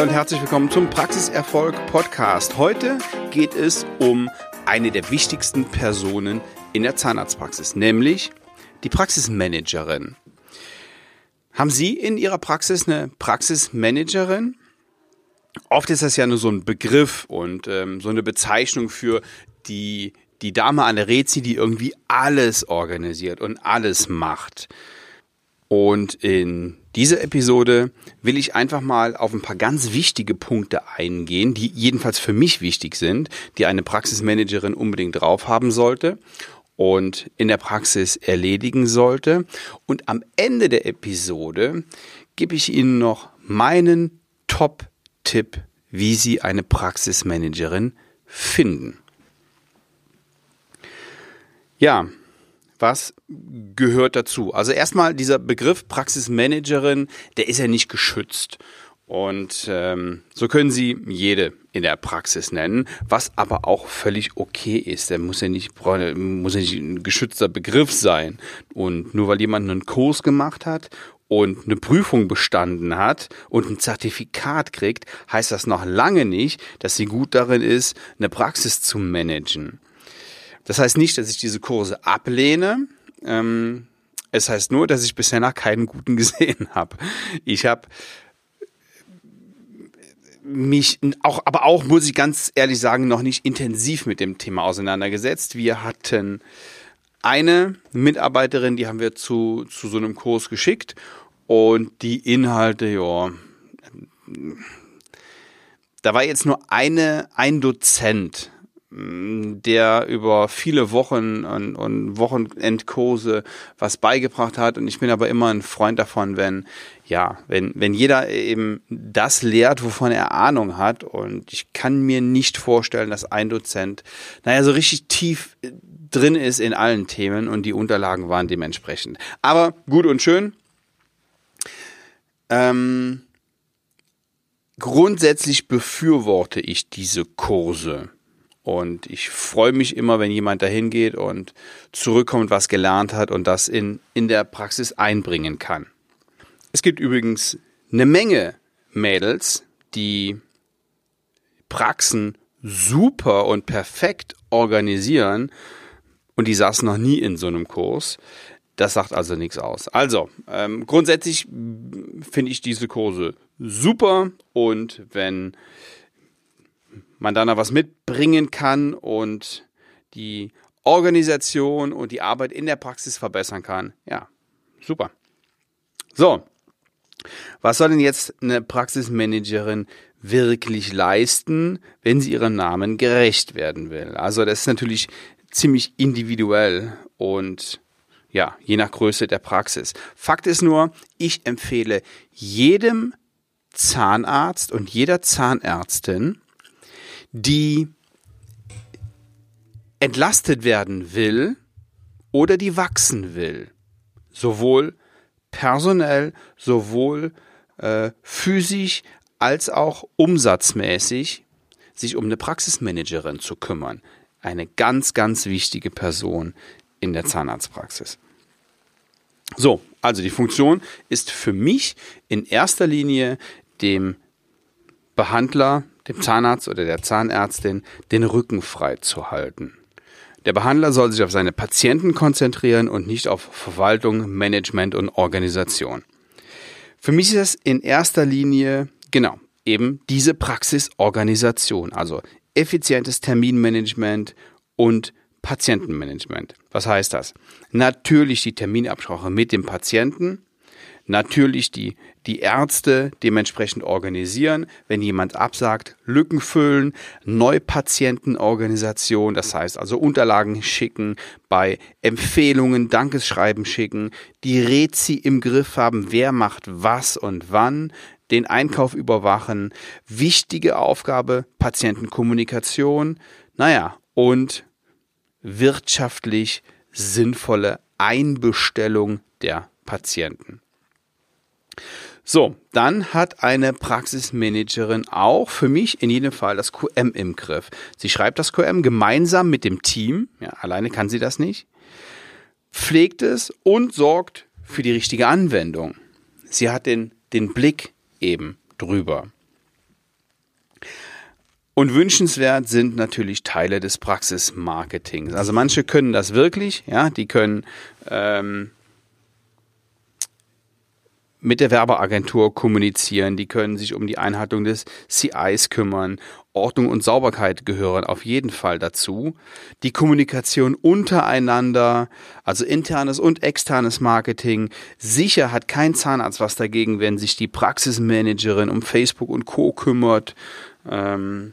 Hallo und herzlich willkommen zum Praxiserfolg Podcast. Heute geht es um eine der wichtigsten Personen in der Zahnarztpraxis, nämlich die Praxismanagerin. Haben Sie in Ihrer Praxis eine Praxismanagerin? Oft ist das ja nur so ein Begriff und ähm, so eine Bezeichnung für die, die Dame an der Rezi, die irgendwie alles organisiert und alles macht. Und in dieser Episode will ich einfach mal auf ein paar ganz wichtige Punkte eingehen, die jedenfalls für mich wichtig sind, die eine Praxismanagerin unbedingt drauf haben sollte und in der Praxis erledigen sollte. Und am Ende der Episode gebe ich Ihnen noch meinen Top-Tipp, wie Sie eine Praxismanagerin finden. Ja, was gehört dazu? Also erstmal dieser Begriff Praxismanagerin, der ist ja nicht geschützt. Und ähm, so können Sie jede in der Praxis nennen, was aber auch völlig okay ist. Der muss ja nicht, muss ja nicht ein geschützter Begriff sein. Und nur weil jemand einen Kurs gemacht hat und eine Prüfung bestanden hat und ein Zertifikat kriegt, heißt das noch lange nicht, dass sie gut darin ist, eine Praxis zu managen. Das heißt nicht, dass ich diese Kurse ablehne. Ähm, es heißt nur, dass ich bisher noch keinen guten gesehen habe. Ich habe mich auch, aber auch, muss ich ganz ehrlich sagen, noch nicht intensiv mit dem Thema auseinandergesetzt. Wir hatten eine Mitarbeiterin, die haben wir zu, zu so einem Kurs geschickt und die Inhalte, ja, da war jetzt nur eine, ein Dozent der über viele Wochen und, und Wochenendkurse was beigebracht hat. Und ich bin aber immer ein Freund davon, wenn, ja, wenn, wenn jeder eben das lehrt, wovon er Ahnung hat. Und ich kann mir nicht vorstellen, dass ein Dozent, naja, so richtig tief drin ist in allen Themen und die Unterlagen waren dementsprechend. Aber gut und schön. Ähm, grundsätzlich befürworte ich diese Kurse und ich freue mich immer, wenn jemand dahin geht und zurückkommt, was gelernt hat und das in, in der Praxis einbringen kann. Es gibt übrigens eine Menge Mädels, die Praxen super und perfekt organisieren und die saßen noch nie in so einem Kurs. Das sagt also nichts aus. Also, ähm, grundsätzlich finde ich diese Kurse super und wenn man da noch was mitbringen kann und die Organisation und die Arbeit in der Praxis verbessern kann. Ja, super. So, was soll denn jetzt eine Praxismanagerin wirklich leisten, wenn sie ihrem Namen gerecht werden will? Also das ist natürlich ziemlich individuell und ja, je nach Größe der Praxis. Fakt ist nur, ich empfehle jedem Zahnarzt und jeder Zahnärztin, die entlastet werden will oder die wachsen will. Sowohl personell, sowohl äh, physisch als auch umsatzmäßig sich um eine Praxismanagerin zu kümmern. Eine ganz, ganz wichtige Person in der Zahnarztpraxis. So, also die Funktion ist für mich in erster Linie dem Behandler dem Zahnarzt oder der Zahnärztin den Rücken frei zu halten. Der Behandler soll sich auf seine Patienten konzentrieren und nicht auf Verwaltung, Management und Organisation. Für mich ist das in erster Linie, genau, eben diese Praxisorganisation, also effizientes Terminmanagement und Patientenmanagement. Was heißt das? Natürlich die Terminabsprache mit dem Patienten, natürlich die, die Ärzte dementsprechend organisieren. Wenn jemand absagt, Lücken füllen, Neupatientenorganisation, das heißt also Unterlagen schicken, bei Empfehlungen Dankeschreiben schicken, die Rezi im Griff haben, wer macht was und wann, den Einkauf überwachen, wichtige Aufgabe Patientenkommunikation, naja, und wirtschaftlich sinnvolle Einbestellung der Patienten. So, dann hat eine Praxismanagerin auch für mich in jedem Fall das QM im Griff. Sie schreibt das QM gemeinsam mit dem Team, ja, alleine kann sie das nicht, pflegt es und sorgt für die richtige Anwendung. Sie hat den, den Blick eben drüber. Und wünschenswert sind natürlich Teile des Praxismarketings. Also manche können das wirklich, ja, die können ähm, mit der Werbeagentur kommunizieren, die können sich um die Einhaltung des CIs kümmern. Ordnung und Sauberkeit gehören auf jeden Fall dazu. Die Kommunikation untereinander, also internes und externes Marketing. Sicher hat kein Zahnarzt was dagegen, wenn sich die Praxismanagerin um Facebook und Co kümmert. Ähm,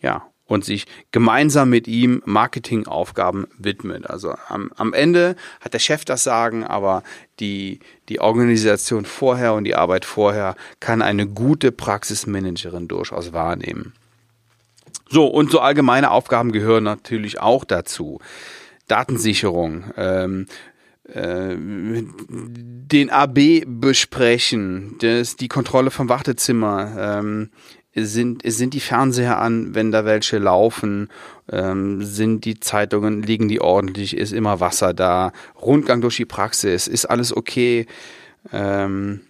ja, und sich gemeinsam mit ihm Marketingaufgaben widmet. Also am, am Ende hat der Chef das Sagen, aber die, die Organisation vorher und die Arbeit vorher kann eine gute Praxismanagerin durchaus wahrnehmen. So, und so allgemeine Aufgaben gehören natürlich auch dazu. Datensicherung, ähm, äh, den AB besprechen, das, die Kontrolle vom Wartezimmer, ähm, sind, sind die Fernseher an, wenn da welche laufen, ähm, sind die Zeitungen, liegen die ordentlich, ist immer Wasser da, Rundgang durch die Praxis, ist alles okay. Ähm,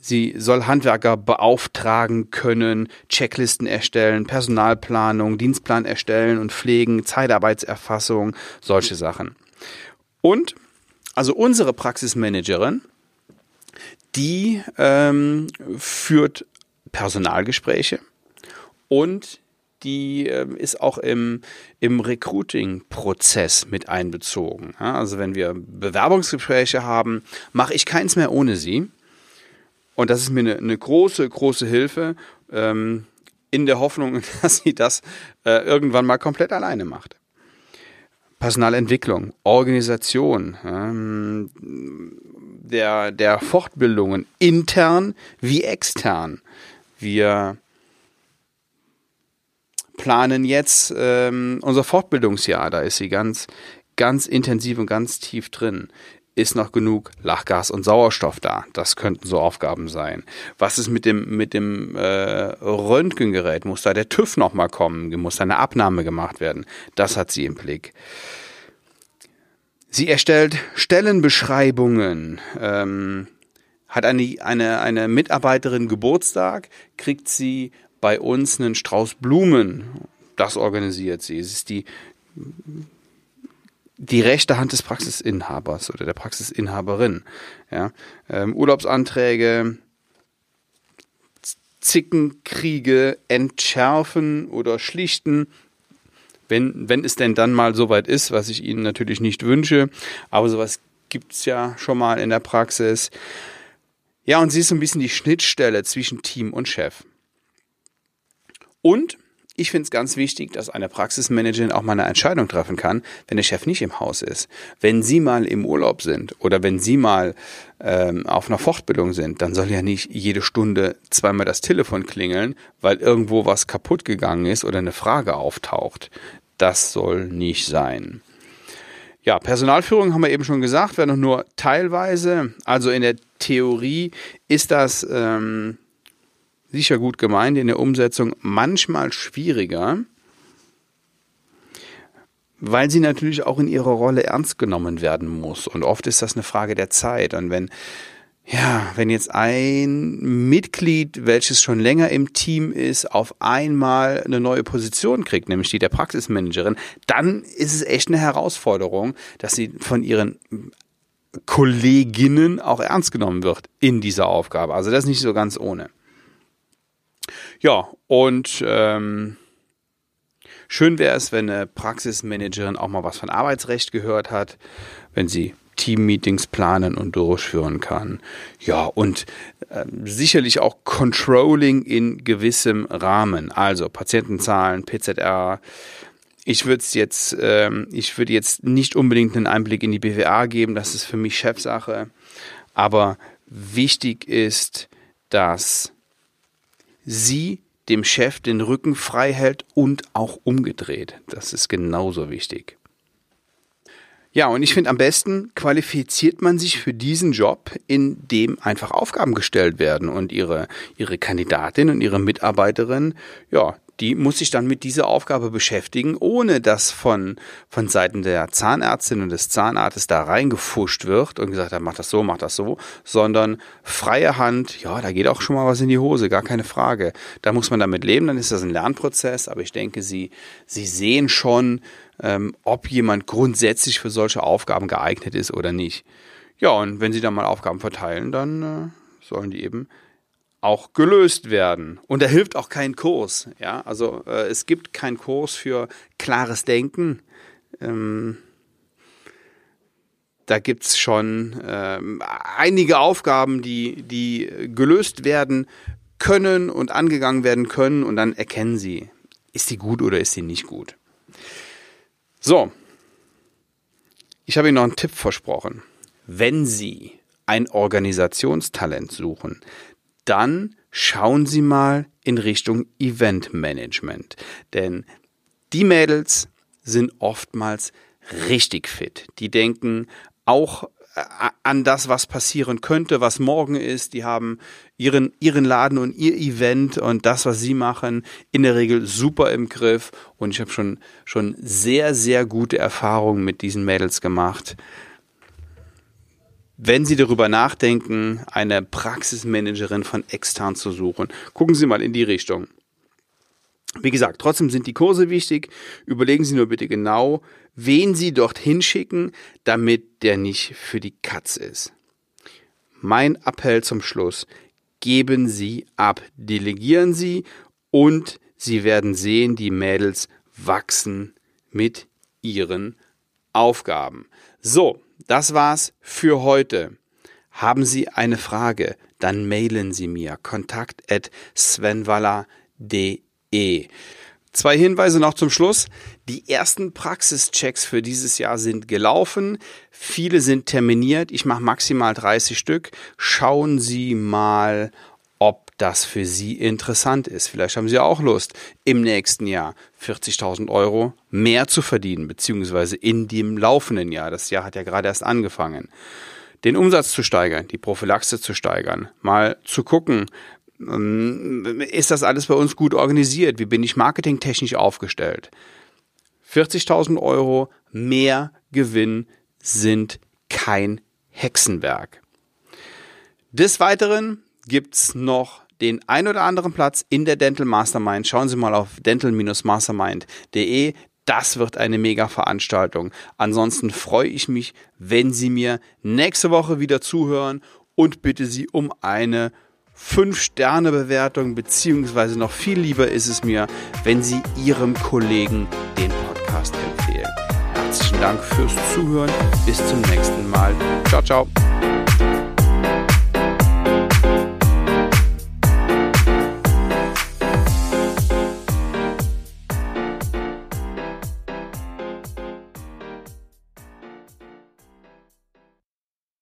sie soll Handwerker beauftragen können, Checklisten erstellen, Personalplanung, Dienstplan erstellen und pflegen, Zeitarbeitserfassung, solche Sachen. Und also unsere Praxismanagerin, die ähm, führt Personalgespräche und die äh, ist auch im, im Recruiting-Prozess mit einbezogen. Ja, also wenn wir Bewerbungsgespräche haben, mache ich keins mehr ohne sie. Und das ist mir eine, eine große, große Hilfe, ähm, in der Hoffnung, dass sie das äh, irgendwann mal komplett alleine macht. Personalentwicklung, Organisation, ähm, der, der Fortbildungen intern wie extern. Wir planen jetzt ähm, unser Fortbildungsjahr. Da ist sie ganz, ganz intensiv und ganz tief drin. Ist noch genug Lachgas und Sauerstoff da? Das könnten so Aufgaben sein. Was ist mit dem, mit dem äh, Röntgengerät? Muss da der TÜV nochmal kommen? Muss da eine Abnahme gemacht werden? Das hat sie im Blick. Sie erstellt Stellenbeschreibungen. Ähm, hat eine, eine, eine Mitarbeiterin Geburtstag, kriegt sie bei uns einen Strauß Blumen. Das organisiert sie. Es ist die, die rechte Hand des Praxisinhabers oder der Praxisinhaberin. Ja, ähm, Urlaubsanträge, Zickenkriege entschärfen oder schlichten, wenn, wenn es denn dann mal soweit ist, was ich Ihnen natürlich nicht wünsche. Aber sowas gibt es ja schon mal in der Praxis. Ja, und sie ist so ein bisschen die Schnittstelle zwischen Team und Chef. Und ich finde es ganz wichtig, dass eine Praxismanagerin auch mal eine Entscheidung treffen kann, wenn der Chef nicht im Haus ist. Wenn Sie mal im Urlaub sind oder wenn Sie mal ähm, auf einer Fortbildung sind, dann soll ja nicht jede Stunde zweimal das Telefon klingeln, weil irgendwo was kaputt gegangen ist oder eine Frage auftaucht. Das soll nicht sein. Ja, Personalführung haben wir eben schon gesagt, wäre noch nur teilweise. Also in der Theorie ist das ähm, sicher gut gemeint, in der Umsetzung manchmal schwieriger, weil sie natürlich auch in ihrer Rolle ernst genommen werden muss. Und oft ist das eine Frage der Zeit. Und wenn ja, wenn jetzt ein Mitglied, welches schon länger im Team ist, auf einmal eine neue Position kriegt, nämlich die der Praxismanagerin, dann ist es echt eine Herausforderung, dass sie von ihren Kolleginnen auch ernst genommen wird in dieser Aufgabe. Also das nicht so ganz ohne. Ja, und ähm, schön wäre es, wenn eine Praxismanagerin auch mal was von Arbeitsrecht gehört hat, wenn sie Teammeetings planen und durchführen kann. Ja, und äh, sicherlich auch Controlling in gewissem Rahmen. Also Patientenzahlen, PZR. Ich würde jetzt, ähm, ich würde jetzt nicht unbedingt einen Einblick in die BWA geben, das ist für mich Chefsache. Aber wichtig ist, dass sie dem Chef den Rücken frei hält und auch umgedreht. Das ist genauso wichtig. Ja, und ich finde, am besten qualifiziert man sich für diesen Job, in dem einfach Aufgaben gestellt werden und ihre, ihre Kandidatin und ihre Mitarbeiterin, ja, die muss sich dann mit dieser Aufgabe beschäftigen, ohne dass von, von Seiten der Zahnärztin und des Zahnarztes da reingefuscht wird und gesagt hat, mach das so, mach das so, sondern freie Hand, ja, da geht auch schon mal was in die Hose, gar keine Frage. Da muss man damit leben, dann ist das ein Lernprozess, aber ich denke, Sie, Sie sehen schon, ähm, ob jemand grundsätzlich für solche Aufgaben geeignet ist oder nicht. Ja, und wenn Sie dann mal Aufgaben verteilen, dann äh, sollen die eben auch gelöst werden. Und da hilft auch kein Kurs. Ja, also äh, es gibt keinen Kurs für klares Denken. Ähm, da gibt es schon ähm, einige Aufgaben, die, die gelöst werden können und angegangen werden können und dann erkennen Sie, ist die gut oder ist sie nicht gut. So, ich habe Ihnen noch einen Tipp versprochen. Wenn Sie ein Organisationstalent suchen, dann schauen Sie mal in Richtung Eventmanagement. Denn die Mädels sind oftmals richtig fit. Die denken auch äh, an das, was passieren könnte, was morgen ist. Die haben ihren, ihren Laden und ihr Event und das, was sie machen, in der Regel super im Griff. Und ich habe schon, schon sehr, sehr gute Erfahrungen mit diesen Mädels gemacht wenn Sie darüber nachdenken, eine Praxismanagerin von extern zu suchen, gucken Sie mal in die Richtung. Wie gesagt, trotzdem sind die Kurse wichtig. Überlegen Sie nur bitte genau, wen Sie dorthin schicken, damit der nicht für die Katz ist. Mein Appell zum Schluss. Geben Sie ab, delegieren Sie und Sie werden sehen, die Mädels wachsen mit ihren Aufgaben. So, das war's für heute. Haben Sie eine Frage, dann mailen Sie mir kontakt svenwaller.de. Zwei Hinweise noch zum Schluss. Die ersten Praxischecks für dieses Jahr sind gelaufen. Viele sind terminiert. Ich mache maximal 30 Stück. Schauen Sie mal, das für Sie interessant ist. Vielleicht haben Sie auch Lust, im nächsten Jahr 40.000 Euro mehr zu verdienen, beziehungsweise in dem laufenden Jahr. Das Jahr hat ja gerade erst angefangen. Den Umsatz zu steigern, die Prophylaxe zu steigern, mal zu gucken, ist das alles bei uns gut organisiert? Wie bin ich marketingtechnisch aufgestellt? 40.000 Euro mehr Gewinn sind kein Hexenwerk. Des Weiteren gibt's noch den ein oder anderen Platz in der Dental Mastermind. Schauen Sie mal auf dental-mastermind.de. Das wird eine mega Veranstaltung. Ansonsten freue ich mich, wenn Sie mir nächste Woche wieder zuhören und bitte Sie um eine 5-Sterne-Bewertung, beziehungsweise noch viel lieber ist es mir, wenn Sie Ihrem Kollegen den Podcast empfehlen. Herzlichen Dank fürs Zuhören. Bis zum nächsten Mal. Ciao, ciao.